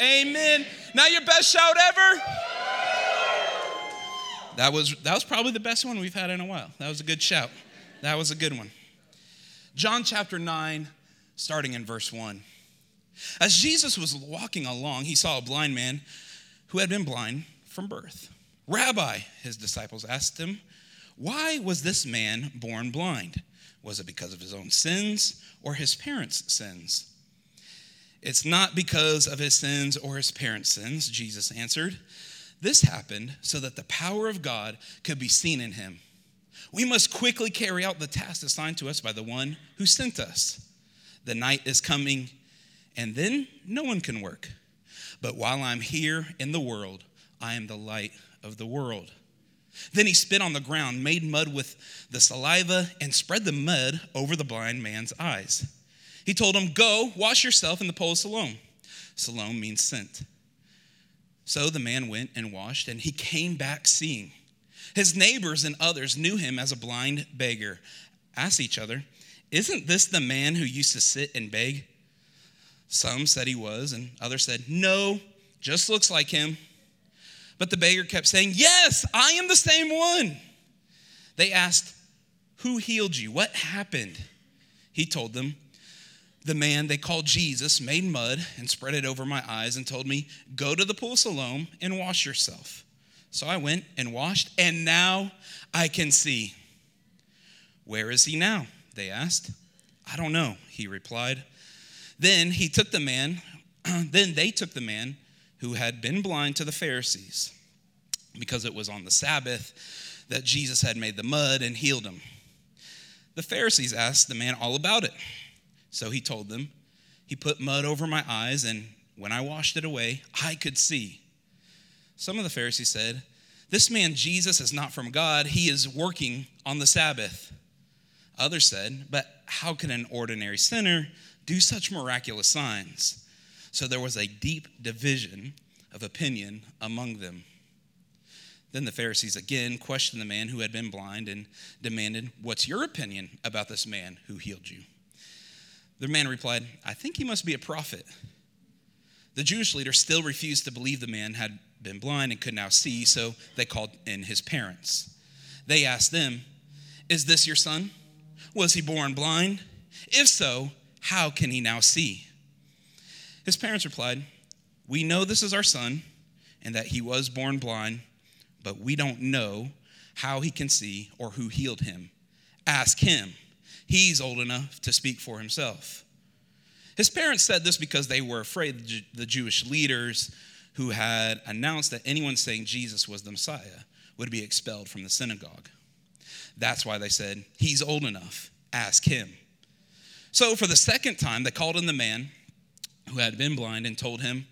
amen. Now, your best shout ever. That was, that was probably the best one we've had in a while. That was a good shout. That was a good one. John chapter 9, starting in verse 1. As Jesus was walking along, he saw a blind man who had been blind from birth. Rabbi, his disciples asked him, why was this man born blind? Was it because of his own sins or his parents' sins? It's not because of his sins or his parents' sins, Jesus answered. This happened so that the power of God could be seen in him. We must quickly carry out the task assigned to us by the one who sent us. The night is coming, and then no one can work. But while I'm here in the world, I am the light of the world. Then he spit on the ground, made mud with the saliva, and spread the mud over the blind man's eyes. He told him, Go, wash yourself in the pool of Siloam. Siloam means sent. So the man went and washed, and he came back seeing. His neighbors and others knew him as a blind beggar, asked each other, Isn't this the man who used to sit and beg? Some said he was, and others said, No, just looks like him. But the beggar kept saying, Yes, I am the same one. They asked, Who healed you? What happened? He told them, The man they called Jesus made mud and spread it over my eyes and told me, Go to the pool of Siloam and wash yourself. So I went and washed, and now I can see. Where is he now? They asked. I don't know, he replied. Then he took the man, then they took the man who had been blind to the Pharisees because it was on the Sabbath that Jesus had made the mud and healed him. The Pharisees asked the man all about it. So he told them, He put mud over my eyes, and when I washed it away, I could see. Some of the Pharisees said, This man Jesus is not from God, he is working on the Sabbath. Others said, But how can an ordinary sinner do such miraculous signs? So there was a deep division of opinion among them. Then the Pharisees again questioned the man who had been blind and demanded, What's your opinion about this man who healed you? The man replied, I think he must be a prophet. The Jewish leader still refused to believe the man had been blind and could now see, so they called in his parents. They asked them, Is this your son? Was he born blind? If so, how can he now see? His parents replied, We know this is our son and that he was born blind, but we don't know how he can see or who healed him. Ask him. He's old enough to speak for himself. His parents said this because they were afraid the Jewish leaders who had announced that anyone saying Jesus was the Messiah would be expelled from the synagogue. That's why they said, He's old enough. Ask him. So, for the second time, they called in the man who had been blind and told him,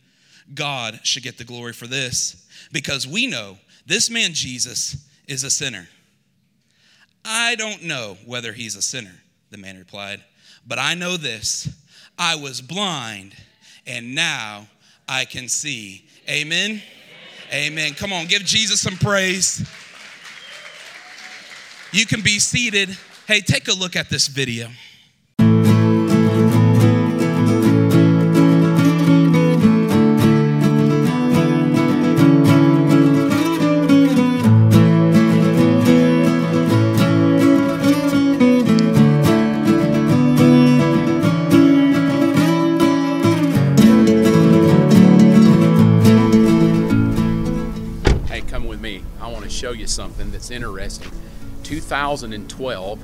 God should get the glory for this because we know this man Jesus is a sinner. I don't know whether he's a sinner, the man replied, but I know this I was blind and now I can see. Amen. Amen. Come on, give Jesus some praise. You can be seated. Hey, take a look at this video. Something that's interesting. 2012,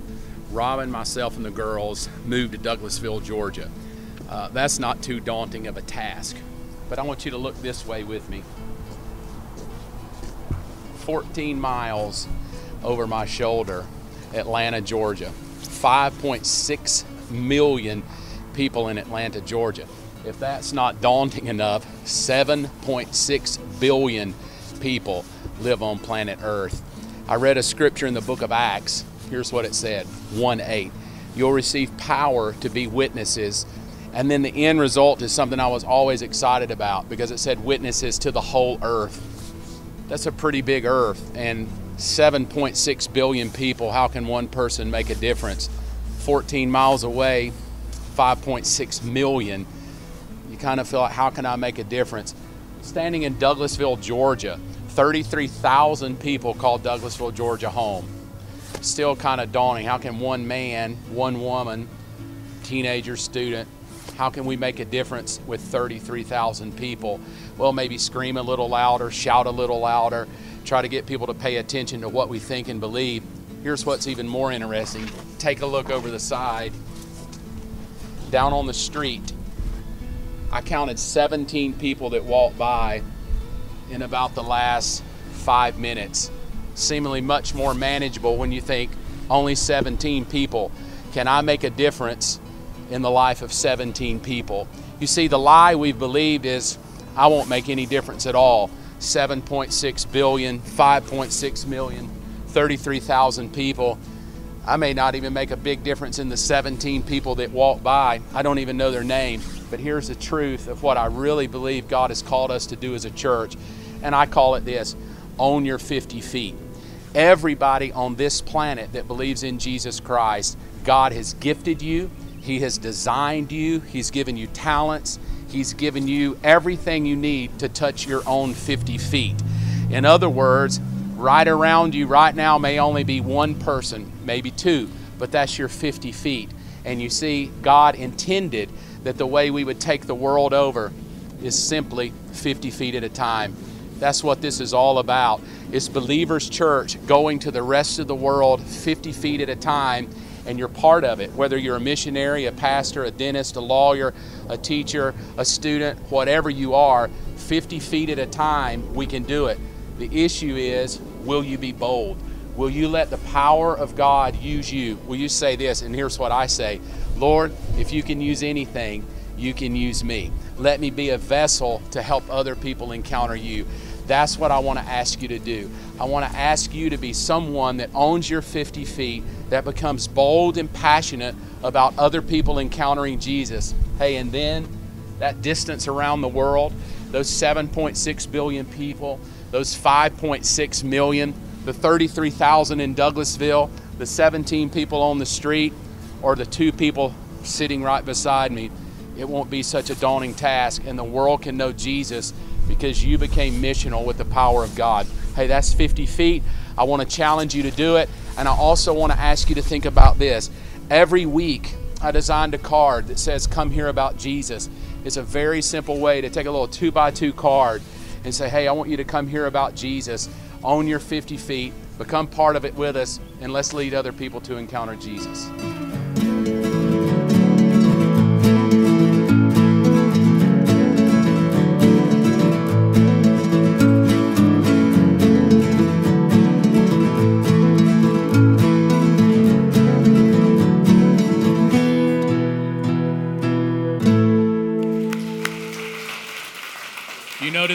Robin, myself, and the girls moved to Douglasville, Georgia. Uh, that's not too daunting of a task, but I want you to look this way with me. 14 miles over my shoulder, Atlanta, Georgia. 5.6 million people in Atlanta, Georgia. If that's not daunting enough, 7.6 billion people live on planet Earth. I read a scripture in the book of Acts. Here's what it said 1 8. You'll receive power to be witnesses. And then the end result is something I was always excited about because it said witnesses to the whole earth. That's a pretty big earth. And 7.6 billion people, how can one person make a difference? 14 miles away, 5.6 million. You kind of feel like, how can I make a difference? Standing in Douglasville, Georgia, 33,000 people call Douglasville, Georgia home. Still kind of daunting. How can one man, one woman, teenager, student, how can we make a difference with 33,000 people? Well, maybe scream a little louder, shout a little louder, try to get people to pay attention to what we think and believe. Here's what's even more interesting take a look over the side. Down on the street, I counted 17 people that walked by in about the last five minutes. Seemingly much more manageable when you think only 17 people. Can I make a difference in the life of 17 people? You see, the lie we've believed is I won't make any difference at all. 7.6 billion, 5.6 million, 33,000 people. I may not even make a big difference in the 17 people that walk by. I don't even know their name. But here's the truth of what I really believe God has called us to do as a church. And I call it this own your 50 feet. Everybody on this planet that believes in Jesus Christ, God has gifted you, He has designed you, He's given you talents, He's given you everything you need to touch your own 50 feet. In other words, right around you right now may only be one person, maybe two, but that's your 50 feet. And you see, God intended that the way we would take the world over is simply 50 feet at a time. That's what this is all about. It's Believers Church going to the rest of the world 50 feet at a time, and you're part of it. Whether you're a missionary, a pastor, a dentist, a lawyer, a teacher, a student, whatever you are, 50 feet at a time, we can do it. The issue is will you be bold? Will you let the power of God use you? Will you say this? And here's what I say Lord, if you can use anything, you can use me. Let me be a vessel to help other people encounter you. That's what I want to ask you to do. I want to ask you to be someone that owns your 50 feet, that becomes bold and passionate about other people encountering Jesus. Hey, and then that distance around the world, those 7.6 billion people, those 5.6 million, the 33,000 in Douglasville, the 17 people on the street, or the two people sitting right beside me, it won't be such a daunting task, and the world can know Jesus because you became missional with the power of God. Hey, that's 50 feet. I want to challenge you to do it. And I also want to ask you to think about this. Every week, I designed a card that says, Come hear about Jesus. It's a very simple way to take a little two by two card and say, Hey, I want you to come hear about Jesus. Own your 50 feet, become part of it with us, and let's lead other people to encounter Jesus.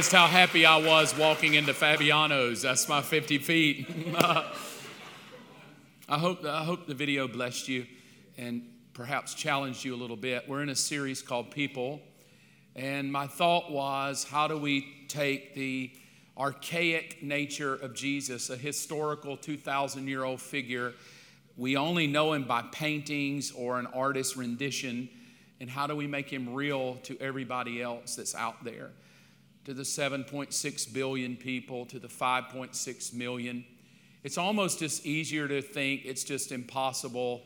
Noticed how happy I was walking into Fabiano's. That's my 50 feet. I hope I hope the video blessed you and perhaps challenged you a little bit. We're in a series called People, and my thought was how do we take the archaic nature of Jesus, a historical 2,000 year old figure? We only know him by paintings or an artist's rendition, and how do we make him real to everybody else that's out there? To the 7.6 billion people, to the 5.6 million. It's almost just easier to think it's just impossible.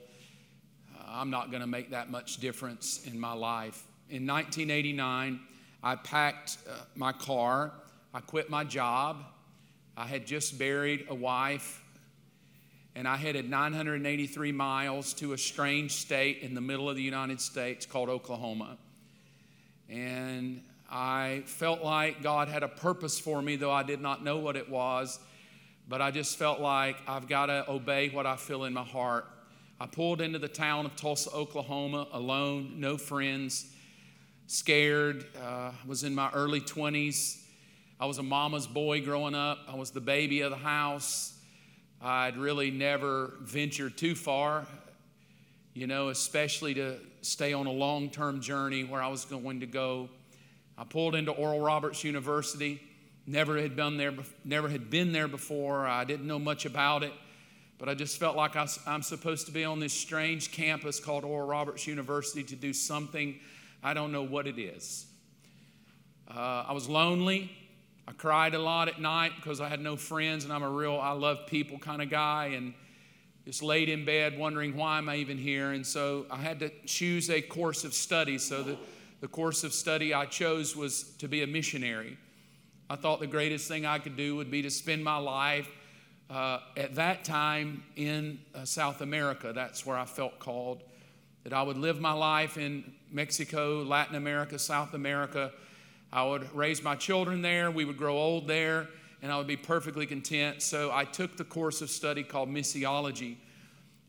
I'm not going to make that much difference in my life. In 1989, I packed uh, my car, I quit my job, I had just buried a wife, and I headed 983 miles to a strange state in the middle of the United States called Oklahoma. And I felt like God had a purpose for me, though I did not know what it was. But I just felt like I've got to obey what I feel in my heart. I pulled into the town of Tulsa, Oklahoma, alone, no friends. scared. Uh, was in my early 20s. I was a mama's boy growing up. I was the baby of the house. I'd really never ventured too far, you know, especially to stay on a long term journey where I was going to go. I pulled into Oral Roberts University. Never had been there, never had been there before. I didn't know much about it, but I just felt like I, am supposed to be on this strange campus called Oral Roberts University to do something I don't know what it is. Uh, I was lonely. I cried a lot at night because I had no friends, and I'm a real I love people kind of guy, and just laid in bed wondering why am I even here. And so I had to choose a course of study. So the, the course of study I chose was to be a missionary. I thought the greatest thing I could do would be to spend my life uh, at that time in uh, South America. That's where I felt called. That I would live my life in Mexico, Latin America, South America I would raise my children there, we would grow old there, and I would be perfectly content. So I took the course of study called missiology,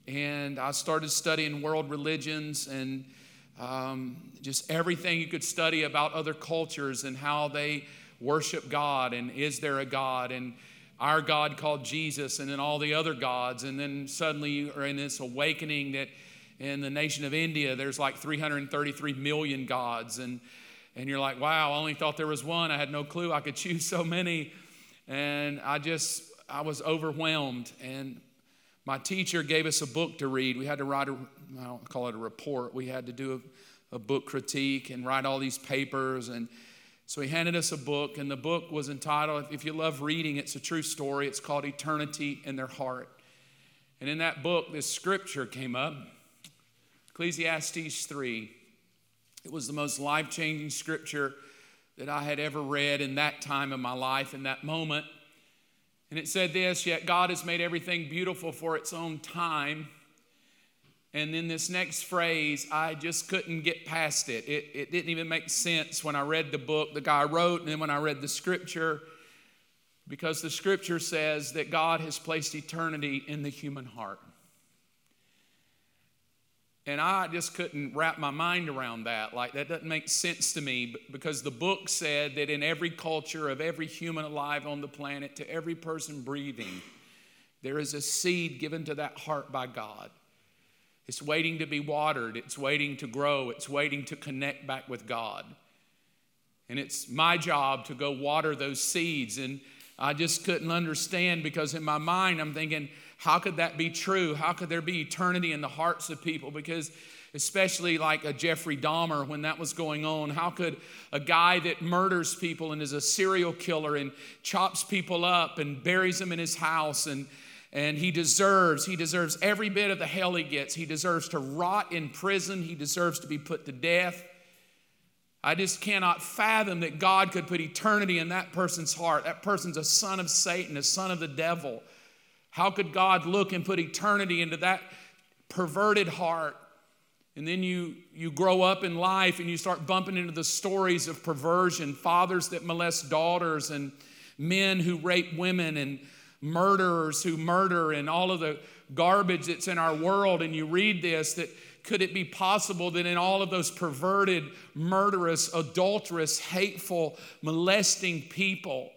and I started studying world religions and um, just everything you could study about other cultures and how they worship God and is there a God and our God called Jesus and then all the other gods. And then suddenly you are in this awakening that in the nation of India, there's like 333 million gods. And and you're like, wow, I only thought there was one. I had no clue I could choose so many. And I just, I was overwhelmed. And my teacher gave us a book to read. We had to write a, I don't call it a report, we had to do a, a book critique and write all these papers. And so he handed us a book, and the book was entitled, if you love reading, it's a true story. It's called Eternity in Their Heart. And in that book, this scripture came up Ecclesiastes 3. It was the most life changing scripture that I had ever read in that time of my life, in that moment. And it said this Yet God has made everything beautiful for its own time. And then this next phrase, I just couldn't get past it. it. It didn't even make sense when I read the book the guy wrote, and then when I read the scripture, because the scripture says that God has placed eternity in the human heart. And I just couldn't wrap my mind around that. Like, that doesn't make sense to me because the book said that in every culture of every human alive on the planet, to every person breathing, there is a seed given to that heart by God. It's waiting to be watered, it's waiting to grow, it's waiting to connect back with God. And it's my job to go water those seeds. And I just couldn't understand because in my mind, I'm thinking, how could that be true? How could there be eternity in the hearts of people? Because especially like a Jeffrey Dahmer when that was going on. How could a guy that murders people and is a serial killer and chops people up and buries them in his house and and he deserves he deserves every bit of the hell he gets. He deserves to rot in prison. He deserves to be put to death. I just cannot fathom that God could put eternity in that person's heart. That person's a son of Satan, a son of the devil. How could God look and put eternity into that perverted heart? And then you, you grow up in life and you start bumping into the stories of perversion fathers that molest daughters, and men who rape women, and murderers who murder, and all of the garbage that's in our world. And you read this that could it be possible that in all of those perverted, murderous, adulterous, hateful, molesting people,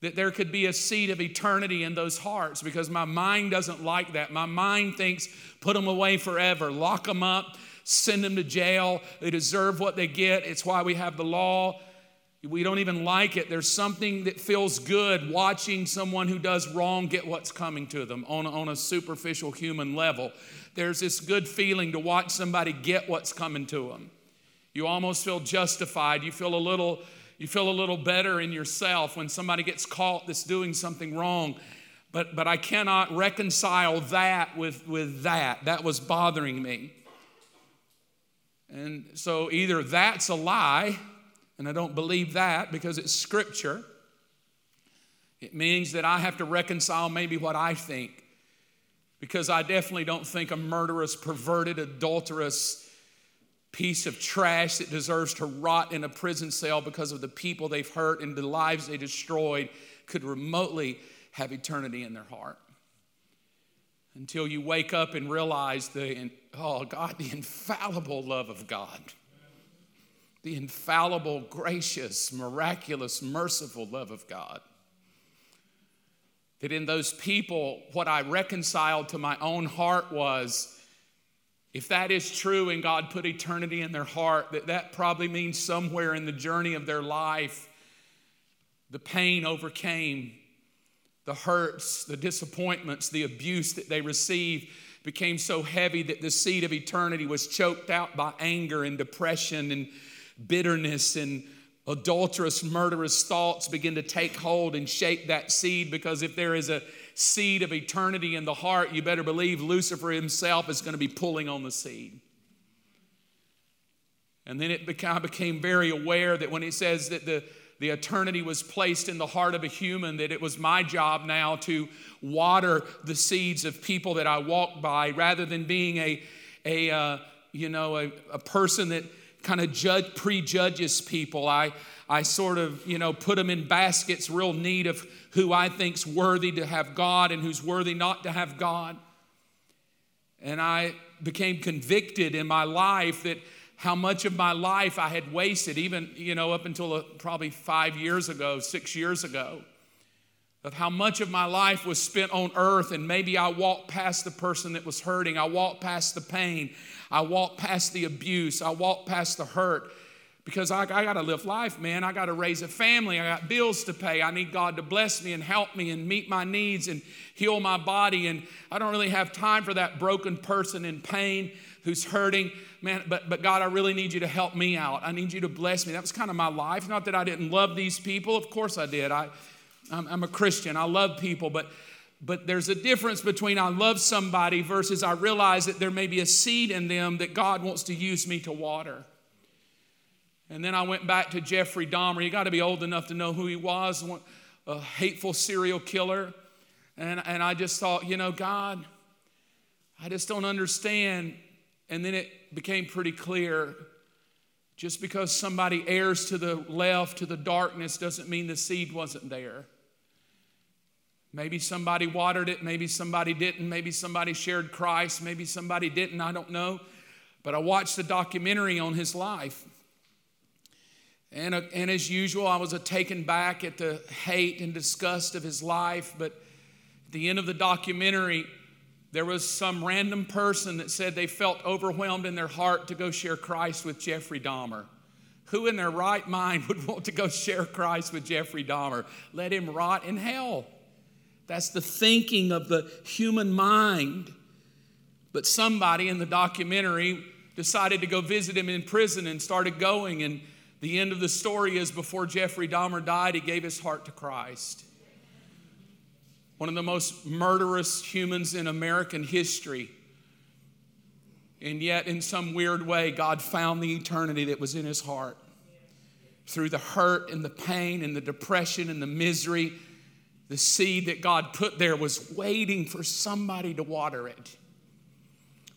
that there could be a seed of eternity in those hearts because my mind doesn't like that. My mind thinks, put them away forever, lock them up, send them to jail. They deserve what they get. It's why we have the law. We don't even like it. There's something that feels good watching someone who does wrong get what's coming to them on a, on a superficial human level. There's this good feeling to watch somebody get what's coming to them. You almost feel justified. You feel a little you feel a little better in yourself when somebody gets caught that's doing something wrong. But, but I cannot reconcile that with, with that. That was bothering me. And so either that's a lie, and I don't believe that because it's scripture. It means that I have to reconcile maybe what I think. Because I definitely don't think a murderous, perverted, adulterous, piece of trash that deserves to rot in a prison cell because of the people they've hurt and the lives they destroyed could remotely have eternity in their heart. Until you wake up and realize the, oh God, the infallible love of God. The infallible, gracious, miraculous, merciful love of God. That in those people, what I reconciled to my own heart was if that is true and God put eternity in their heart, that that probably means somewhere in the journey of their life, the pain overcame, the hurts, the disappointments, the abuse that they received became so heavy that the seed of eternity was choked out by anger and depression and bitterness and adulterous, murderous thoughts begin to take hold and shape that seed because if there is a seed of eternity in the heart, you better believe Lucifer himself is going to be pulling on the seed. And then it became, I became very aware that when he says that the the eternity was placed in the heart of a human, that it was my job now to water the seeds of people that I walk by rather than being a, a uh, you know, a, a person that kind of judge, prejudges people. I, I sort of, you know, put them in baskets real neat of who I think's worthy to have God and who's worthy not to have God. And I became convicted in my life that how much of my life I had wasted, even, you know, up until uh, probably five years ago, six years ago, of how much of my life was spent on earth. And maybe I walked past the person that was hurting, I walked past the pain, I walked past the abuse, I walked past the hurt. Because I, I got to live life, man. I got to raise a family. I got bills to pay. I need God to bless me and help me and meet my needs and heal my body. And I don't really have time for that broken person in pain who's hurting man, but, but God, I really need you to help me out. I need you to bless me. That was kind of my life. Not that I didn't love these people. Of course I did. I, I'm, I'm a Christian. I love people, but but there's a difference between I love somebody versus I realize that there may be a seed in them that God wants to use me to water. And then I went back to Jeffrey Dahmer. You got to be old enough to know who he was a hateful serial killer. And, and I just thought, you know, God, I just don't understand. And then it became pretty clear just because somebody errs to the left, to the darkness, doesn't mean the seed wasn't there. Maybe somebody watered it, maybe somebody didn't, maybe somebody shared Christ, maybe somebody didn't, I don't know. But I watched the documentary on his life. And, uh, and as usual, I was uh, taken back at the hate and disgust of his life. But at the end of the documentary, there was some random person that said they felt overwhelmed in their heart to go share Christ with Jeffrey Dahmer. Who in their right mind would want to go share Christ with Jeffrey Dahmer? Let him rot in hell. That's the thinking of the human mind. But somebody in the documentary decided to go visit him in prison and started going. And the end of the story is before Jeffrey Dahmer died, he gave his heart to Christ one of the most murderous humans in American history. And yet, in some weird way, God found the eternity that was in his heart. Through the hurt and the pain and the depression and the misery, the seed that God put there was waiting for somebody to water it.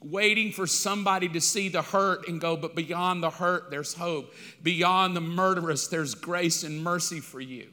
Waiting for somebody to see the hurt and go, but beyond the hurt, there's hope. Beyond the murderous, there's grace and mercy for you.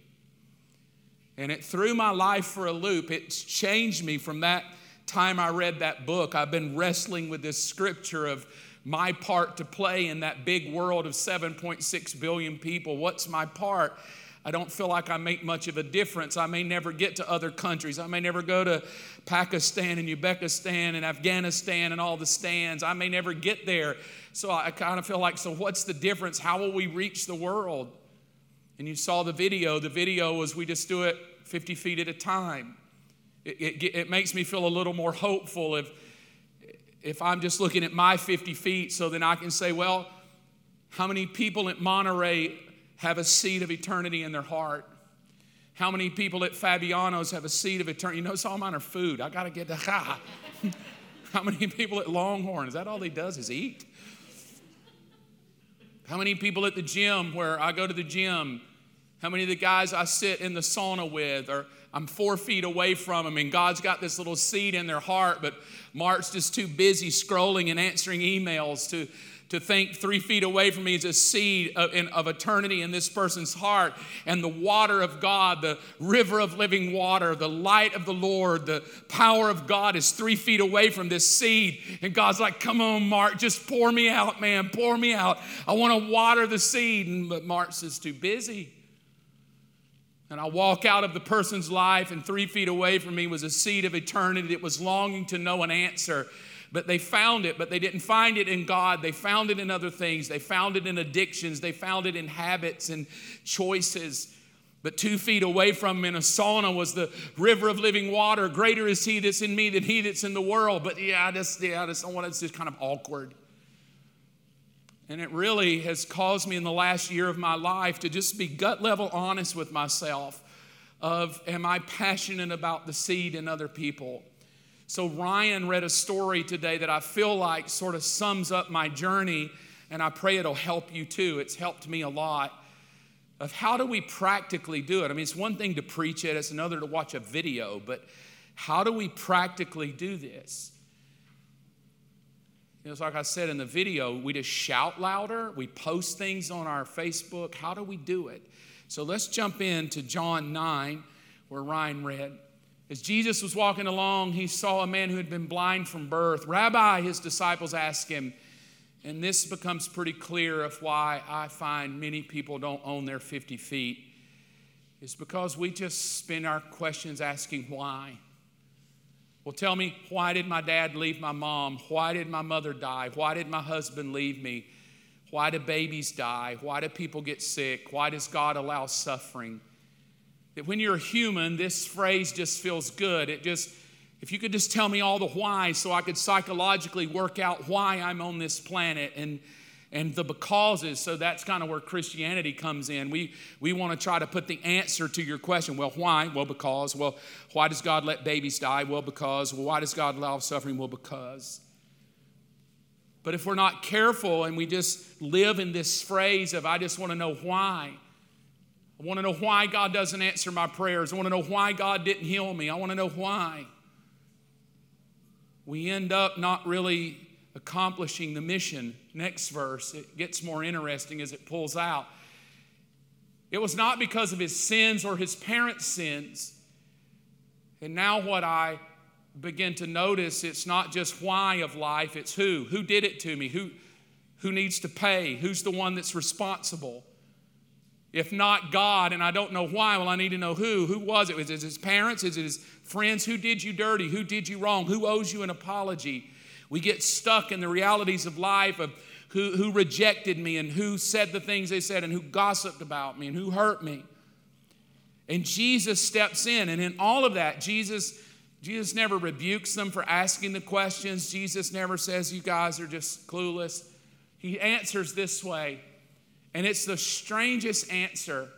And it threw my life for a loop. It's changed me from that time I read that book. I've been wrestling with this scripture of my part to play in that big world of 7.6 billion people. What's my part? I don't feel like I make much of a difference. I may never get to other countries. I may never go to Pakistan and Uzbekistan and Afghanistan and all the stands. I may never get there. So I kind of feel like, so what's the difference? How will we reach the world? and you saw the video, the video was we just do it 50 feet at a time. It, it, it, makes me feel a little more hopeful if, if I'm just looking at my 50 feet, so then I can say, well, how many people at Monterey have a seed of eternity in their heart? How many people at Fabiano's have a seed of eternity? You notice all mine are food. I got to get the ha. How many people at Longhorn? Is that all he does is eat? How many people at the gym where I go to the gym? How many of the guys I sit in the sauna with or I'm four feet away from them and God's got this little seed in their heart, but Mark's just too busy scrolling and answering emails to, to think three feet away from me is a seed of, in, of, eternity in this person's heart. And the water of God, the river of living water, the light of the Lord, the power of God is three feet away from this seed. And God's like, come on, Mark, just pour me out, man, pour me out. I want to water the seed. And, but Mark says, too busy. And I walk out of the person's life, and three feet away from me was a seed of eternity that was longing to know an answer. But they found it, but they didn't find it in God. They found it in other things. They found it in addictions. They found it in habits and choices. But two feet away from me in a sauna was the river of living water. Greater is he that's in me than he that's in the world. But yeah, I just, yeah, I just don't want it's just kind of awkward. And it really has caused me in the last year of my life to just be gut level honest with myself of am I passionate about the seed in other people? So Ryan read a story today that I feel like sort of sums up my journey and I pray it'll help you too. It's helped me a lot of how do we practically do it? I mean, it's one thing to preach it, it's another to watch a video, but how do we practically do this? You know, It's like I said in the video, we just shout louder, we post things on our Facebook. How do we do it? So let's jump into John 9, where Ryan read. As Jesus was walking along, he saw a man who had been blind from birth. Rabbi, his disciples asked him, and this becomes pretty clear of why I find many people don't own their 50 feet. It's because we just spend our questions asking why. Well, tell me, why did my dad leave my mom? Why did my mother die? Why did my husband leave me? Why do babies die? Why do people get sick? Why does God allow suffering? That when you're human, this phrase just feels good. It just, if you could just tell me all the why so I could psychologically work out why I'm on this planet and and the becauses. So that's kind of where Christianity comes in. We, we want to try to put the answer to your question. Well, why? Well, because. Well, why does God let babies die? Well, because. Well, why does God allow suffering? Well, because. But if we're not careful and we just live in this phrase of, I just want to know why. I want to know why God doesn't answer my prayers. I want to know why God didn't heal me. I want to know why. We end up not really accomplishing the mission. Next verse, it gets more interesting as it pulls out. It was not because of his sins or his parents' sins. And now, what I begin to notice, it's not just why of life, it's who. Who did it to me? Who, who needs to pay? Who's the one that's responsible? If not God, and I don't know why, well, I need to know who. Who was it? Was it his parents? Is it his friends? Who did you dirty? Who did you wrong? Who owes you an apology? We get stuck in the realities of life of who, who rejected me and who said the things they said and who gossiped about me and who hurt me. And Jesus steps in, and in all of that, Jesus, Jesus never rebukes them for asking the questions. Jesus never says, You guys are just clueless. He answers this way, and it's the strangest answer.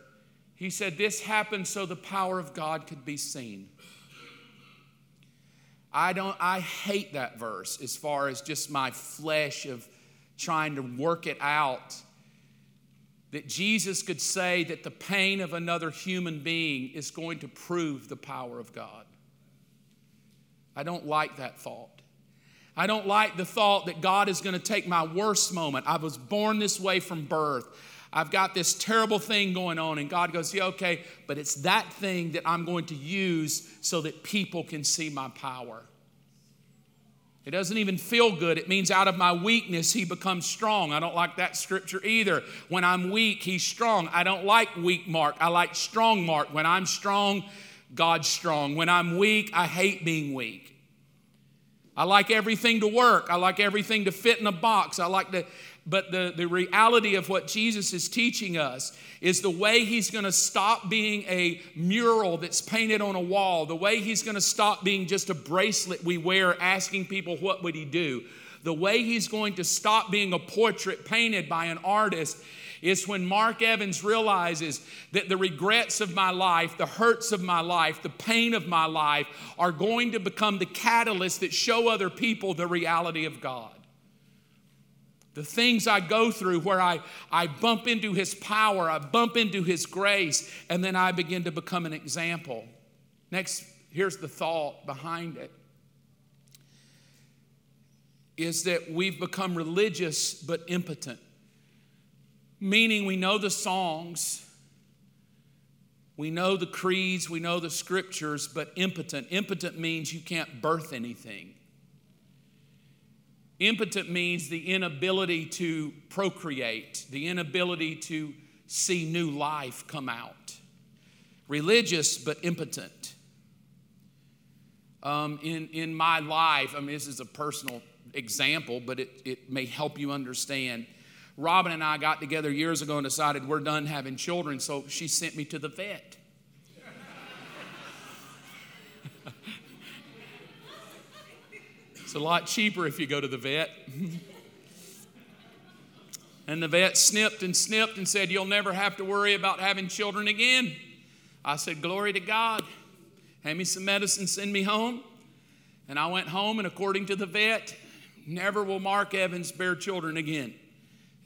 He said, This happened so the power of God could be seen. I don't I hate that verse as far as just my flesh of trying to work it out. That Jesus could say that the pain of another human being is going to prove the power of God. I don't like that thought. I don't like the thought that God is going to take my worst moment. I was born this way from birth. I've got this terrible thing going on, and God goes, Yeah, okay, but it's that thing that I'm going to use so that people can see my power. It doesn't even feel good. It means out of my weakness, he becomes strong. I don't like that scripture either. When I'm weak, he's strong. I don't like weak Mark. I like strong Mark. When I'm strong, God's strong. When I'm weak, I hate being weak. I like everything to work. I like everything to fit in a box. I like to but the, the reality of what Jesus is teaching us is the way he's going to stop being a mural that's painted on a wall, the way he's going to stop being just a bracelet we wear asking people, what would he do? The way he's going to stop being a portrait painted by an artist is when Mark Evans realizes that the regrets of my life, the hurts of my life, the pain of my life are going to become the catalyst that show other people the reality of God the things I go through where I, I bump into His power, I bump into His grace, and then I begin to become an example. Next, here's the thought behind it is that we've become religious but impotent. Meaning, we know the songs, we know the creeds, we know the scriptures, but impotent. Impotent means you can't birth anything. Impotent means the inability to procreate, the inability to see new life come out. Religious, but impotent. Um, in, in my life, I mean, this is a personal example, but it, it may help you understand. Robin and I got together years ago and decided we're done having children, so she sent me to the vet. it's a lot cheaper if you go to the vet. and the vet snipped and snipped and said, You'll never have to worry about having children again. I said, Glory to God. Hand me some medicine, send me home. And I went home, and according to the vet, never will Mark Evans bear children again.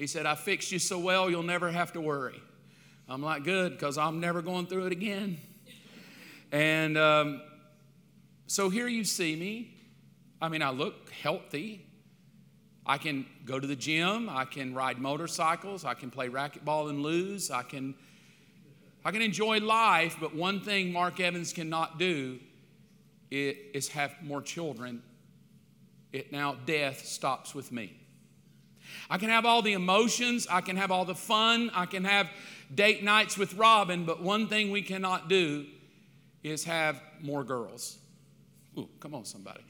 He said, I fixed you so well, you'll never have to worry. I'm like, good, because I'm never going through it again. And um, so here you see me. I mean, I look healthy. I can go to the gym. I can ride motorcycles. I can play racquetball and lose. I can, I can enjoy life, but one thing Mark Evans cannot do is have more children. It now, death stops with me. I can have all the emotions, I can have all the fun, I can have date nights with Robin, but one thing we cannot do is have more girls. Ooh, come on, somebody.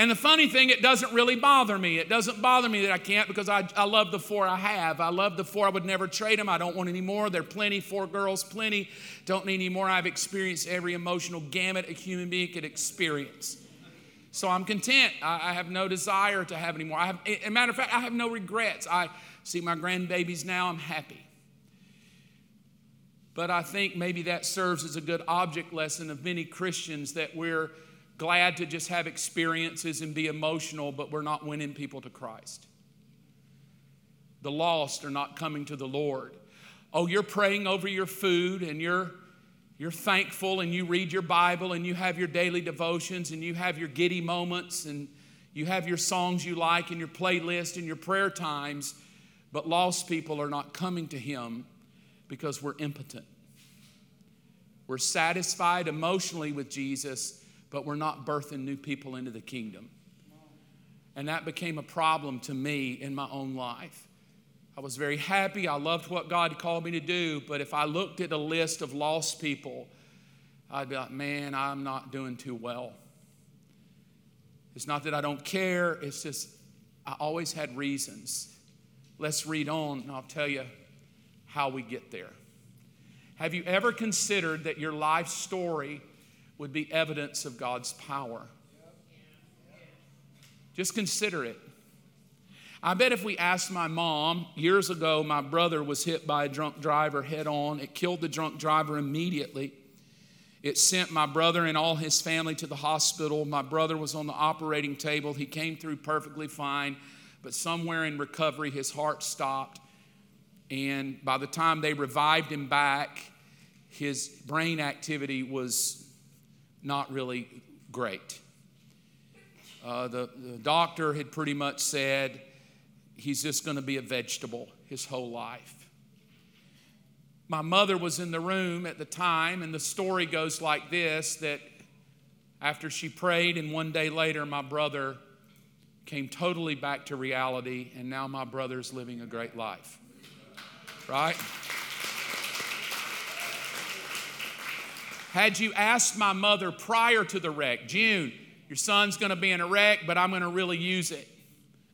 And the funny thing, it doesn't really bother me. It doesn't bother me that I can't because I, I love the four I have. I love the four. I would never trade them. I don't want any more. They're plenty. Four girls, plenty. Don't need any more. I've experienced every emotional gamut a human being could experience. So I'm content. I, I have no desire to have any more. I have, a matter of fact, I have no regrets. I see my grandbabies now, I'm happy. But I think maybe that serves as a good object lesson of many Christians that we're glad to just have experiences and be emotional, but we're not winning people to Christ. The lost are not coming to the Lord. Oh, you're praying over your food and you're you're thankful and you read your Bible and you have your daily devotions and you have your giddy moments and you have your songs you like and your playlist and your prayer times, but lost people are not coming to Him because we're impotent. We're satisfied emotionally with Jesus, but we're not birthing new people into the kingdom. And that became a problem to me in my own life. I was very happy. I loved what God called me to do. But if I looked at a list of lost people, I'd be like, man, I'm not doing too well. It's not that I don't care, it's just I always had reasons. Let's read on, and I'll tell you how we get there. Have you ever considered that your life story would be evidence of God's power? Just consider it. I bet if we asked my mom, years ago, my brother was hit by a drunk driver head on. It killed the drunk driver immediately. It sent my brother and all his family to the hospital. My brother was on the operating table. He came through perfectly fine, but somewhere in recovery, his heart stopped. And by the time they revived him back, his brain activity was not really great. Uh, the, the doctor had pretty much said, he's just going to be a vegetable his whole life. My mother was in the room at the time, and the story goes like this that after she prayed, and one day later, my brother came totally back to reality, and now my brother's living a great life. Right? Had you asked my mother prior to the wreck, June, your son's to be in a wreck, but I'm to really use it.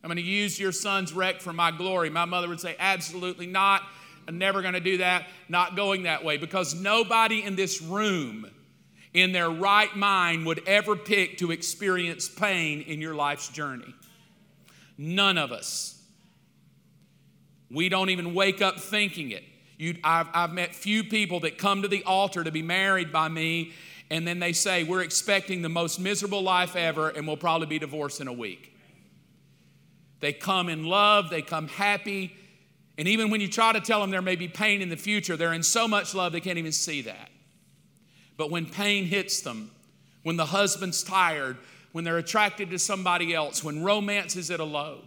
I'm going to use your son's wreck for my glory. My mother would say, Absolutely not. I'm never going to do that. Not going that way. Because nobody in this room, in their right mind, would ever pick to experience pain in your life's journey. None of us. We don't even wake up thinking it. You, I've, I've met few people that come to the altar to be married by me, and then they say, We're expecting the most miserable life ever, and we'll probably be divorced in a week. They come in love, they come happy. And even when you try to tell them there may be pain in the future, they're in so much love they can't even see that. But when pain hits them, when the husband's tired, when they're attracted to somebody else, when romance is at a low.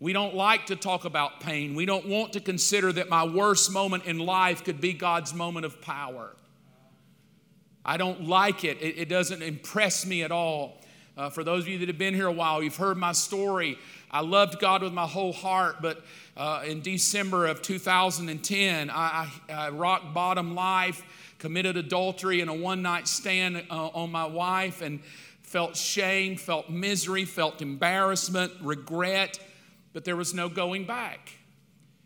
We don't like to talk about pain. We don't want to consider that my worst moment in life could be God's moment of power. I don't like it, it, it doesn't impress me at all. Uh, for those of you that have been here a while, you've heard my story. I loved God with my whole heart, but uh, in December of 2010, I, I, I rock bottom life, committed adultery and a one night stand uh, on my wife, and felt shame, felt misery, felt embarrassment, regret but there was no going back.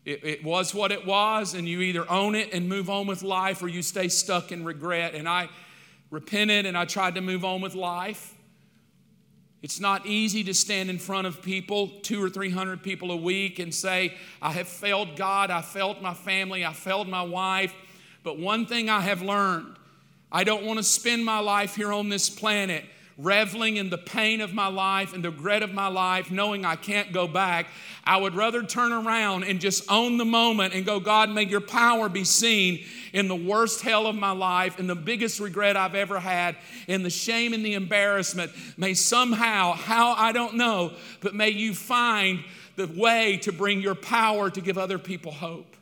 It, it, was what it was, and you either own it and move on with life or you stay stuck in regret. And I repented and I tried to move on with life. It's not easy to stand in front of people, two or three hundred people a week, and say, I have failed God, I failed my family, I failed my wife. But one thing I have learned I don't want to spend my life here on this planet reveling in the pain of my life and the regret of my life, knowing I can't go back. I would rather turn around and just own the moment and go, God, may your power be seen in the worst hell of my life, in the biggest regret I've ever had, in the shame and the embarrassment. May somehow, how I don't know, but may you find the way to bring your power to give other people hope.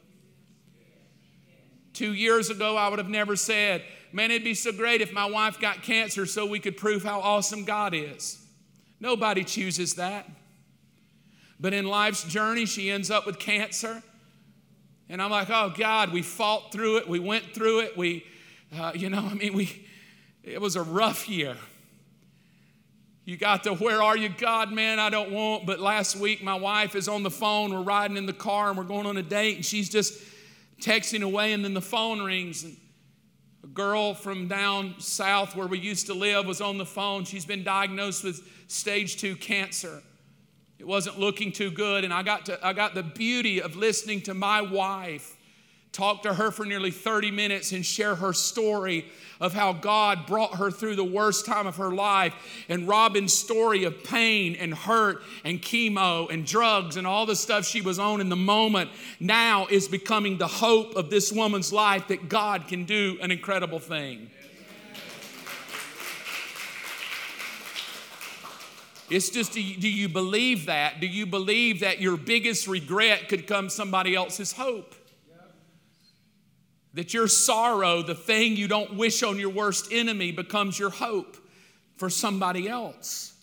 Two years ago, I would have never said, Man, it'd be so great if my wife got cancer so we could prove how awesome God is. Nobody chooses that. But in life's journey, she ends up with cancer. And I'm like, oh God, we fought through it. We went through it. We, uh, you know, I mean, we, it was a rough year. You got to, where are you, God, man? I don't want. But last week, my wife is on the phone. We're riding in the car and we're going on a date, and she's just texting away, and then the phone rings. And a girl from down south where we used to live was on the phone. She's been diagnosed with stage two cancer. It wasn't looking too good, and I got, to, I got the beauty of listening to my wife talk to her for nearly 30 minutes and share her story of how God brought her through the worst time of her life. And Robin's story of pain and hurt and chemo and drugs and all the stuff she was on in the moment now is becoming the hope of this woman's life that God can do an incredible thing. It's just, do you, do you believe that? Do you believe that your biggest regret could come somebody else's hope? That your sorrow, the thing you don't wish on your worst enemy, becomes your hope for somebody else.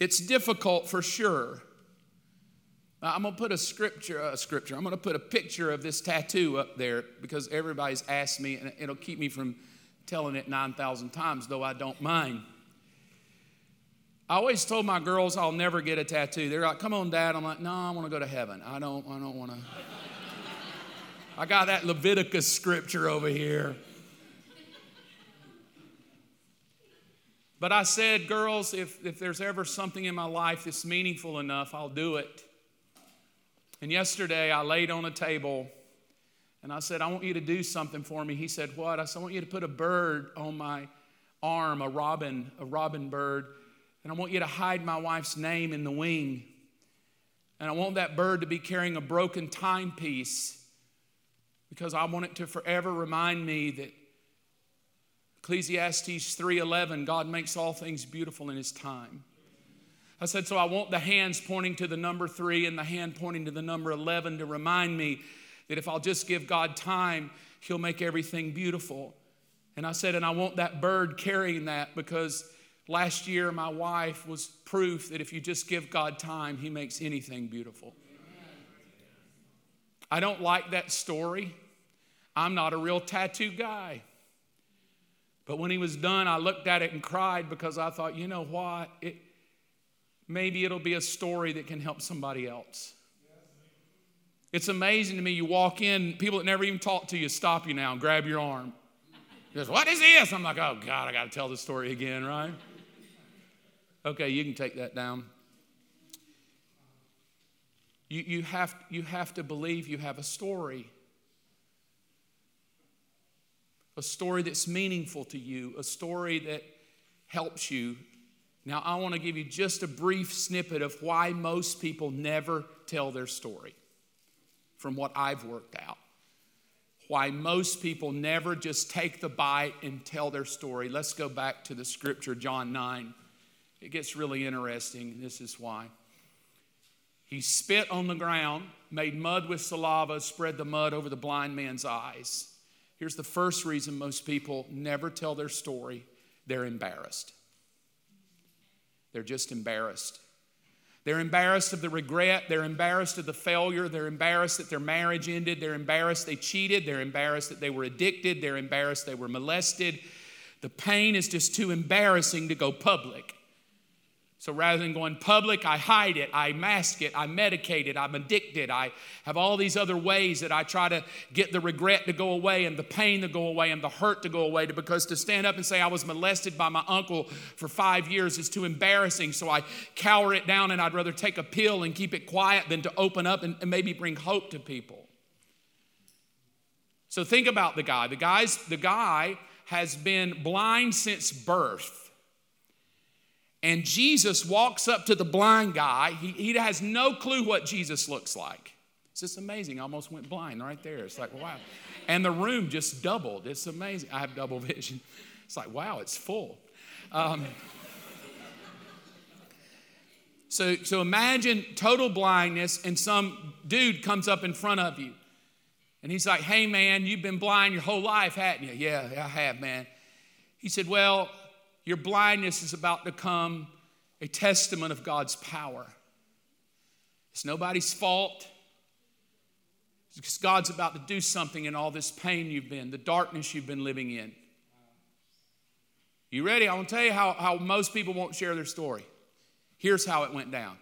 It's difficult for sure. I'm going to put a scripture, a scripture. I'm going to put a picture of this tattoo up there because everybody's asked me, and it'll keep me from telling it 9,000 times, though I don't mind. I always told my girls I'll never get a tattoo. They're like, "Come on, Dad." I'm like, "No, I want to go to heaven. I don't. I don't want to." I got that Leviticus scripture over here. But I said, girls, if, if there's ever something in my life that's meaningful enough, I'll do it. And yesterday I laid on a table and I said, I want you to do something for me. He said, What? I said, I want you to put a bird on my arm, a robin, a robin bird, and I want you to hide my wife's name in the wing. And I want that bird to be carrying a broken timepiece because I want it to forever remind me that Ecclesiastes 3:11 God makes all things beautiful in his time. I said so I want the hands pointing to the number 3 and the hand pointing to the number 11 to remind me that if I'll just give God time, he'll make everything beautiful. And I said and I want that bird carrying that because last year my wife was proof that if you just give God time, he makes anything beautiful. I don't like that story. I'm not a real tattoo guy. But when he was done, I looked at it and cried because I thought, you know what? It, maybe it'll be a story that can help somebody else. It's amazing to me. You walk in, people that never even talk to you stop you now and grab your arm. Goes, What is this? I'm like, Oh, God, I got to tell the story again, right? Okay, you can take that down. You, you, have, you have to believe you have a story a story that's meaningful to you, a story that helps you. Now, I want to give you just a brief snippet of why most people never tell their story from what I've worked out. Why most people never just take the bite and tell their story. Let's go back to the scripture, John 9. it gets really interesting. This is why. He spit on the ground, made mud with saliva, spread the mud over the blind man's eyes. Here's the first reason most people never tell their story they're embarrassed. They're just embarrassed. They're embarrassed of the regret. They're embarrassed of the failure. They're embarrassed that their marriage ended. They're embarrassed they cheated. They're embarrassed that they were addicted. They're embarrassed they were molested. The pain is just too embarrassing to go public. So rather than going public, I hide it, I mask it, I medicate it, I'm addicted, I have all these other ways that I try to get the regret to go away and the pain to go away and the hurt to go away. Because to stand up and say I was molested by my uncle for five years is too embarrassing. So I cower it down and I'd rather take a pill and keep it quiet than to open up and, and maybe bring hope to people. So think about the guy. The guy's the guy has been blind since birth. And Jesus walks up to the blind guy. He, he has no clue what Jesus looks like. It's just amazing. I almost went blind right there. It's like, wow. And the room just doubled. It's amazing. I have double vision. It's like, wow, it's full. Um, so, so imagine total blindness, and some dude comes up in front of you. And he's like, hey, man, you've been blind your whole life, haven't you? Yeah, I have, man. He said, well, your blindness is about to become a testament of God's power. It's nobody's fault. It's because God's about to do something in all this pain you've been, the darkness you've been living in. You ready? I want to tell you how, how most people won't share their story. Here's how it went down.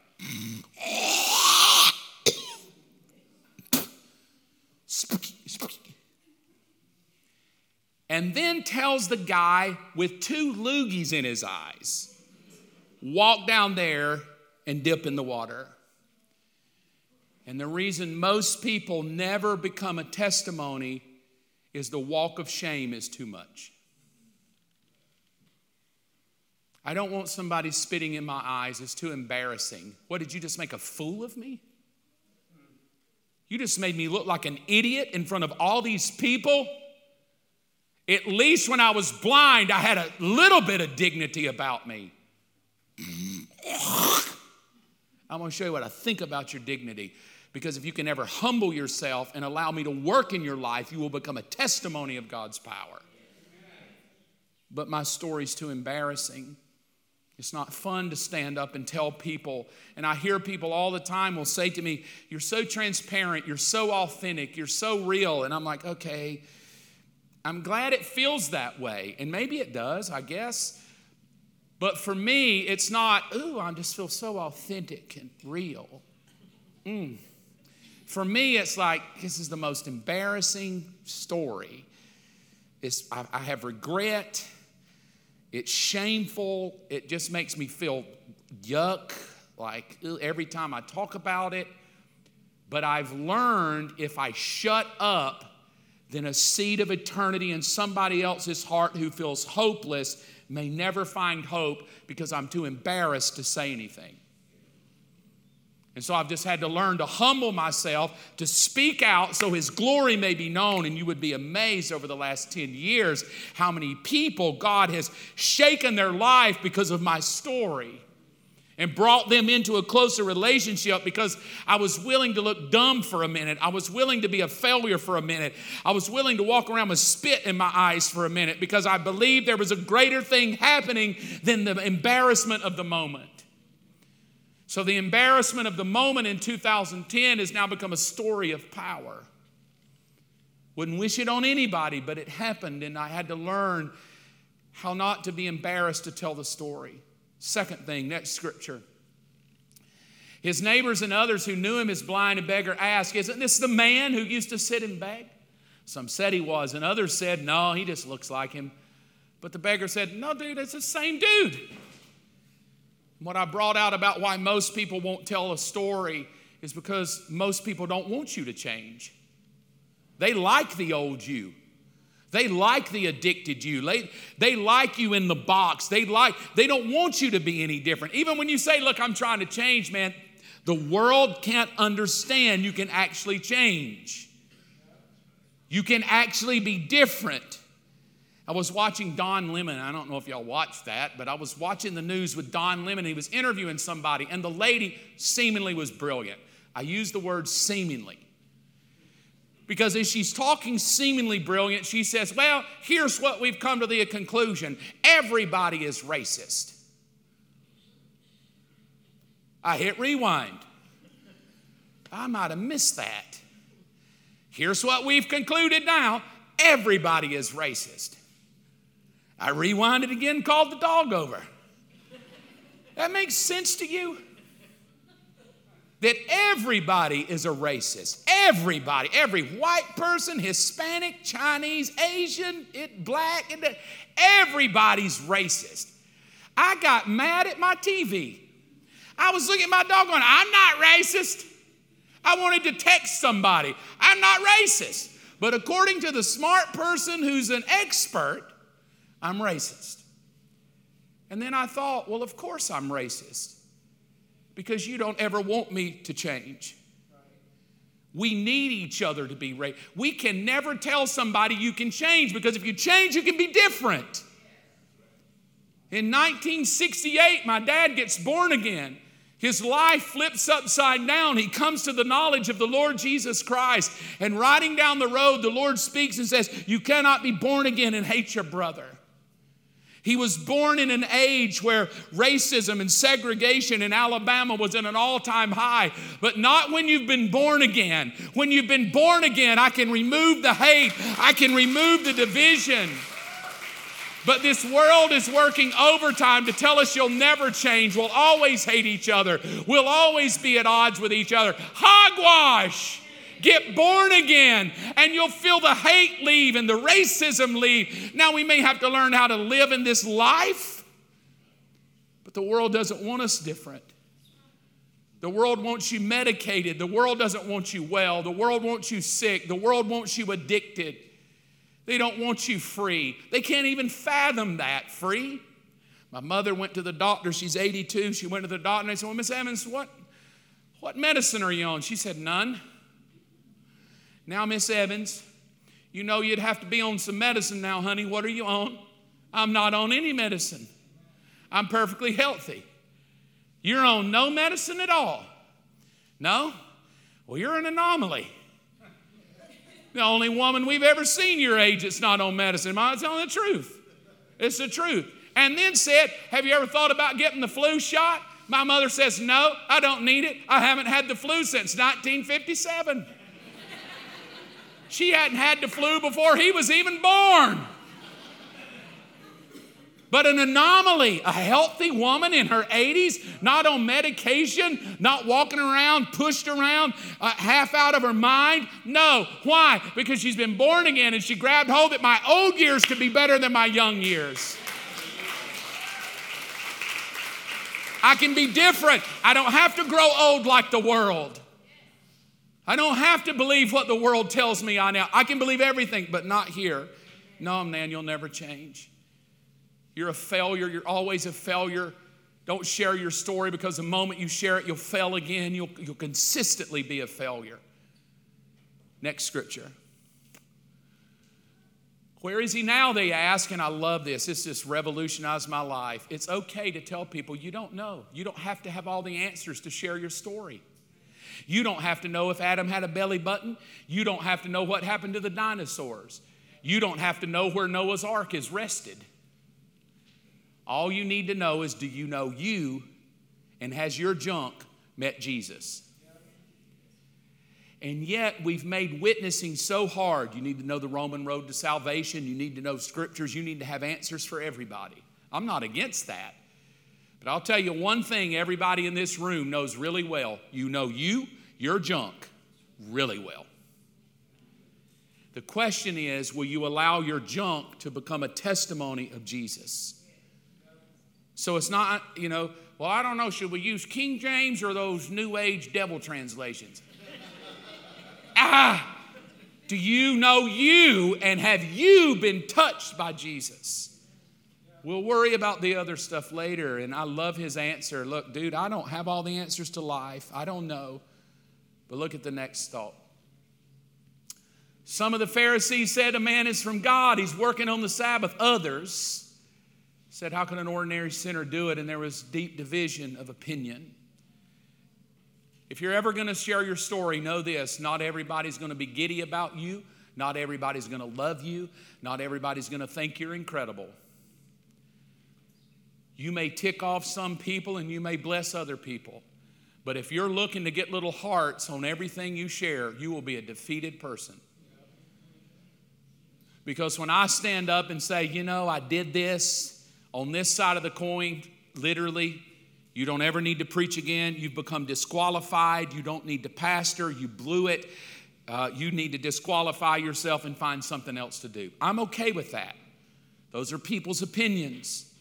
And then tells the guy with two loogies in his eyes, walk down there and dip in the water. And the reason most people never become a testimony is the walk of shame is too much. I don't want somebody spitting in my eyes. It's too embarrassing. What, did you just make a fool of me? You just made me look like an idiot in front of all these people? At least when I was blind, I had a little bit of dignity about me. I'm going to show you what I think about your dignity. Because if you can ever humble yourself and allow me to work in your life, you will become a testimony of God's power. But my story's too embarrassing. It's not fun to stand up and tell people. And I hear people all the time will say to me, You're so transparent, you're so authentic, you're so real. And I'm like, Okay, I'm glad it feels that way. And maybe it does, I guess. But for me, it's not, ooh, I just feel so authentic and real. Mm. For me, it's like, this is the most embarrassing story. It's, I, I have regret. It's shameful. It just makes me feel yuck, like every time I talk about it. But I've learned if I shut up, then a seed of eternity in somebody else's heart who feels hopeless may never find hope because I'm too embarrassed to say anything. And so I've just had to learn to humble myself, to speak out so His glory may be known. And you would be amazed over the last 10 years how many people God has shaken their life because of my story and brought them into a closer relationship because I was willing to look dumb for a minute. I was willing to be a failure for a minute. I was willing to walk around with spit in my eyes for a minute because I believed there was a greater thing happening than the embarrassment of the moment. So, the embarrassment of the moment in 2010 has now become a story of power. Wouldn't wish it on anybody, but it happened, and I had to learn how not to be embarrassed to tell the story. Second thing, next scripture. His neighbors and others who knew him as blind and beggar asked, Isn't this the man who used to sit and beg? Some said he was, and others said, No, he just looks like him. But the beggar said, No, dude, it's the same dude. What I brought out about why most people won't tell a story is because most people don't want you to change. They like the old you. They like the addicted you. They, they like you in the box. They like, they don't want you to be any different. Even when you say, look, I'm trying to change, man, the world can't understand you can actually change. You can actually be different. I was watching Don Lemon. I don't know if y'all watched that, but I was watching the news with Don Lemon. He was interviewing somebody, and the lady seemingly was brilliant. I use the word seemingly. Because as she's talking seemingly brilliant, she says, Well, here's what we've come to the conclusion everybody is racist. I hit rewind. I might have missed that. Here's what we've concluded now everybody is racist. I rewinded again, called the dog over. That makes sense to you? That everybody is a racist. Everybody, every white person, Hispanic, Chinese, Asian, it, black, everybody's racist. I got mad at my TV. I was looking at my dog going, I'm not racist. I wanted to text somebody, I'm not racist. But according to the smart person who's an expert, I'm racist. And then I thought, well, of course I'm racist because you don't ever want me to change. We need each other to be racist. We can never tell somebody you can change because if you change, you can be different. In 1968, my dad gets born again. His life flips upside down. He comes to the knowledge of the Lord Jesus Christ. And riding down the road, the Lord speaks and says, You cannot be born again and hate your brother. He was born in an age where racism and segregation in Alabama was at an all time high, but not when you've been born again. When you've been born again, I can remove the hate, I can remove the division. But this world is working overtime to tell us you'll never change. We'll always hate each other. We'll always be at odds with each other. Hogwash! Get born again, and you'll feel the hate leave and the racism leave. Now, we may have to learn how to live in this life, but the world doesn't want us different. The world wants you medicated. The world doesn't want you well. The world wants you sick. The world wants you addicted. They don't want you free. They can't even fathom that free. My mother went to the doctor. She's 82. She went to the doctor and I said, Well, Miss Evans, what, what medicine are you on? She said, None. Now, Miss Evans, you know you'd have to be on some medicine now, honey. What are you on? I'm not on any medicine. I'm perfectly healthy. You're on no medicine at all. No? Well, you're an anomaly. The only woman we've ever seen your age that's not on medicine. Am I telling the truth? It's the truth. And then said, Have you ever thought about getting the flu shot? My mother says, No, I don't need it. I haven't had the flu since 1957. She hadn't had the flu before he was even born but an anomaly, a healthy woman in her 80s, not on medication, not walking around, pushed around, uh, half out of her mind. No. Why? Because she's been born again and she grabbed hold that my old years could be better than my young years. I can be different. I don't have to grow old like the world. I don't have to believe what the world tells me I know. I can believe everything, but not here. No, man, you'll never change. You're a failure. You're always a failure. Don't share your story because the moment you share it, you'll fail again. You'll, you'll consistently be a failure. Next scripture. Where is he now? They ask, and I love this. This just revolutionized my life. It's okay to tell people you don't know. You don't have to have all the answers to share your story. You don't have to know if Adam had a belly button. You don't have to know what happened to the dinosaurs. You don't have to know where Noah's ark is rested. All you need to know is do you know you and has your junk met Jesus? And yet, we've made witnessing so hard. You need to know the Roman road to salvation. You need to know scriptures. You need to have answers for everybody. I'm not against that. But I'll tell you one thing everybody in this room knows really well you know you, your junk, really well. The question is will you allow your junk to become a testimony of Jesus? So it's not, you know, well, I don't know, should we use King James or those New Age devil translations? ah, do you know you and have you been touched by Jesus? We'll worry about the other stuff later. And I love his answer. Look, dude, I don't have all the answers to life. I don't know. But look at the next thought. Some of the Pharisees said a man is from God, he's working on the Sabbath. Others said, How can an ordinary sinner do it? And there was deep division of opinion. If you're ever going to share your story, know this not everybody's going to be giddy about you, not everybody's going to love you, not everybody's going to think you're incredible. You may tick off some people and you may bless other people. But if you're looking to get little hearts on everything you share, you will be a defeated person. Because when I stand up and say, you know, I did this on this side of the coin, literally, you don't ever need to preach again. You've become disqualified. You don't need to pastor. You blew it. Uh, you need to disqualify yourself and find something else to do. I'm okay with that. Those are people's opinions.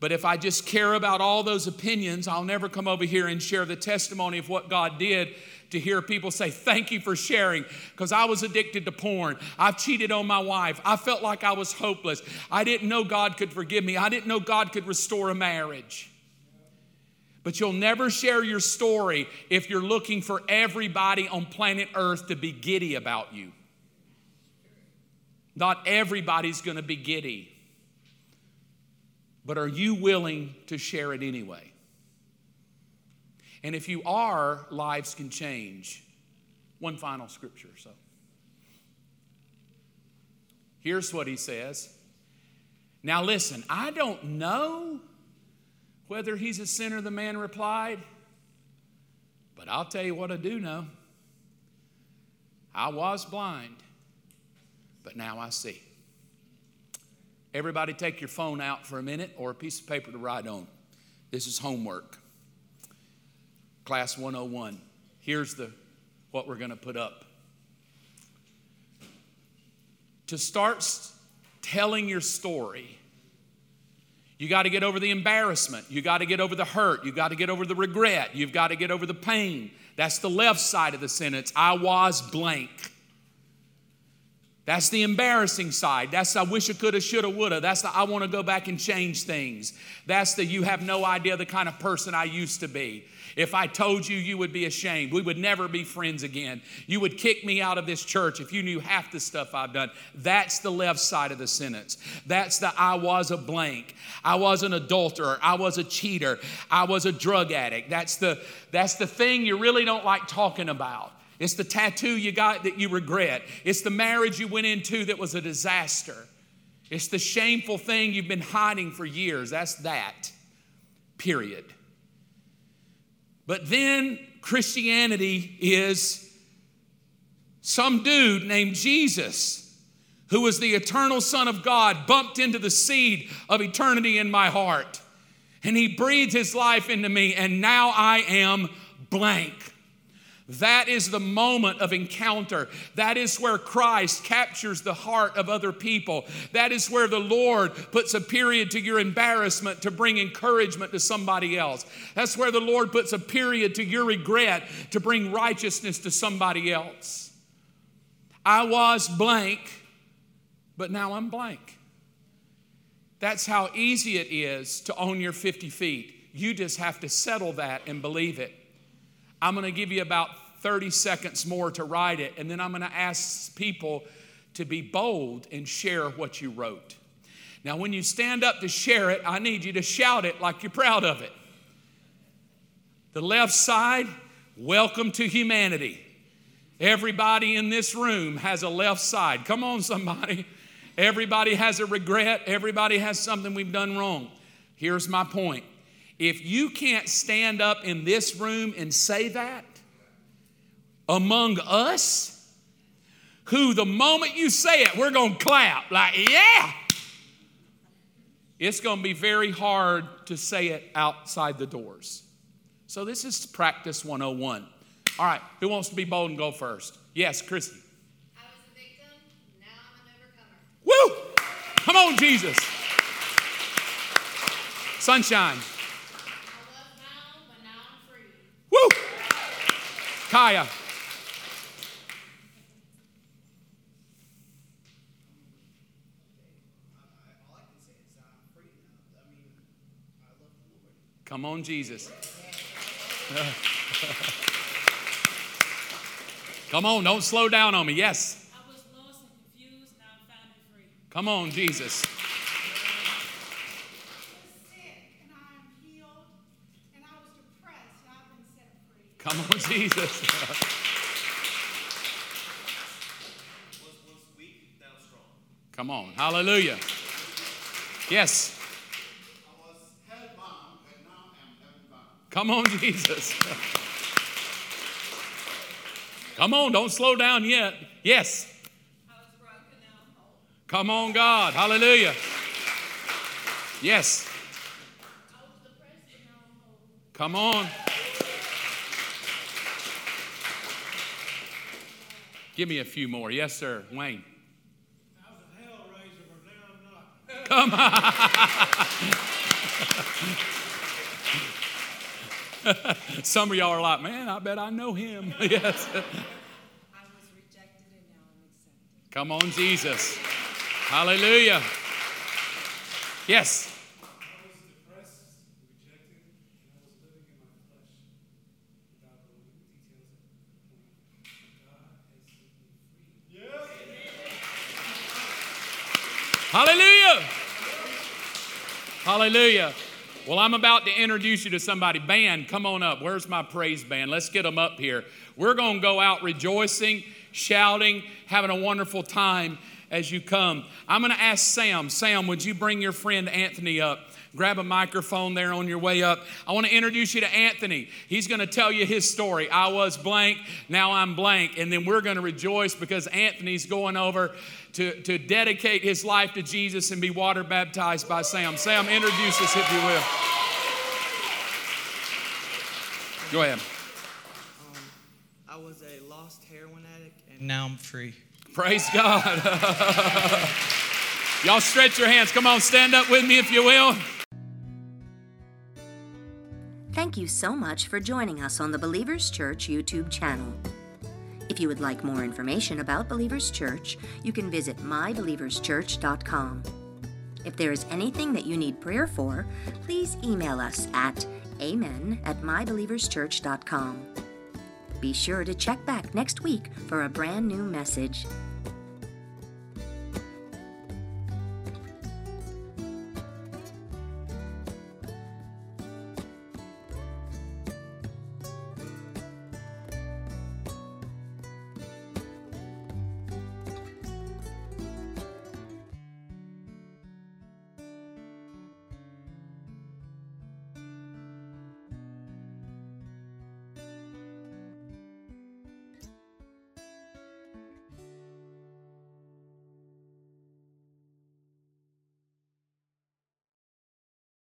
But if I just care about all those opinions, I'll never come over here and share the testimony of what God did to hear people say, Thank you for sharing, because I was addicted to porn. I've cheated on my wife. I felt like I was hopeless. I didn't know God could forgive me. I didn't know God could restore a marriage. But you'll never share your story if you're looking for everybody on planet Earth to be giddy about you. Not everybody's going to be giddy. But are you willing to share it anyway? And if you are, lives can change. One final scripture. So here's what he says. Now, listen, I don't know whether he's a sinner, the man replied, but I'll tell you what I do know. I was blind, but now I see. Everybody, take your phone out for a minute or a piece of paper to write on. This is homework. Class 101. Here's the what we're going to put up. To start telling your story, you got to get over the embarrassment. You got to get over the hurt. You got to get over the regret. You've got to get over the pain. That's the left side of the sentence. I was blank. That's the embarrassing side. That's the I wish I coulda, shoulda, woulda. That's the I want to go back and change things. That's the you have no idea the kind of person I used to be. If I told you, you would be ashamed. We would never be friends again. You would kick me out of this church if you knew half the stuff I've done. That's the left side of the sentence. That's the I was a blank. I was an adulterer. I was a cheater. I was a drug addict. That's the that's the thing you really don't like talking about. It's the tattoo you got that you regret. It's the marriage you went into that was a disaster. It's the shameful thing you've been hiding for years. That's that, period. But then Christianity is some dude named Jesus, who was the eternal Son of God, bumped into the seed of eternity in my heart. And he breathed his life into me, and now I am blank. That is the moment of encounter. That is where Christ captures the heart of other people. That is where the Lord puts a period to your embarrassment to bring encouragement to somebody else. That's where the Lord puts a period to your regret to bring righteousness to somebody else. I was blank, but now I'm blank. That's how easy it is to own your 50 feet. You just have to settle that and believe it. I'm going to give you about 30 seconds more to write it, and then I'm going to ask people to be bold and share what you wrote. Now, when you stand up to share it, I need you to shout it like you're proud of it. The left side, welcome to humanity. Everybody in this room has a left side. Come on, somebody. Everybody has a regret. Everybody has something we've done wrong. Here's my point if you can't stand up in this room and say that among us, who the moment you say it, we're going to clap like, yeah. It's going to be very hard to say it outside the doors. So, this is practice 101. All right, who wants to be bold and go first? Yes, Chrissy. I was a victim, now I'm an overcomer. Woo! Come on, Jesus. Sunshine. Woo! Kaya. Come on, Jesus. Come on, don't slow down on me. Yes. I was lost Come on, Jesus. sick and I am healed, and I was depressed and I've been set free. Come on, Jesus. Come on. Hallelujah. Yes. Come on, Jesus. Come on, don't slow down yet. Yes. Come on, God. Hallelujah. Yes. Come on. Give me a few more. Yes, sir. Wayne. I was a hellraiser, but now I'm not. Some of y'all are like, man, I bet I know him. yes. I was rejected and now I'm accepted. Come on, Jesus. Hallelujah. Yes. I was depressed, rejected, and I was living in my flesh without going into details of the point. God has set me free. Hallelujah. Hallelujah. Well, I'm about to introduce you to somebody. Band, come on up. Where's my praise band? Let's get them up here. We're going to go out rejoicing, shouting, having a wonderful time as you come. I'm going to ask Sam. Sam, would you bring your friend Anthony up? Grab a microphone there on your way up. I want to introduce you to Anthony. He's going to tell you his story. I was blank, now I'm blank. And then we're going to rejoice because Anthony's going over to, to dedicate his life to Jesus and be water baptized by Sam. Sam, introduce us if you will. Go ahead. Um, I was a lost heroin addict, and now I'm free. Praise God. Y'all stretch your hands. Come on, stand up with me if you will. Thank you so much for joining us on the Believers Church YouTube channel. If you would like more information about Believers Church, you can visit mybelieverschurch.com. If there is anything that you need prayer for, please email us at amen at mybelieverschurch.com. Be sure to check back next week for a brand new message.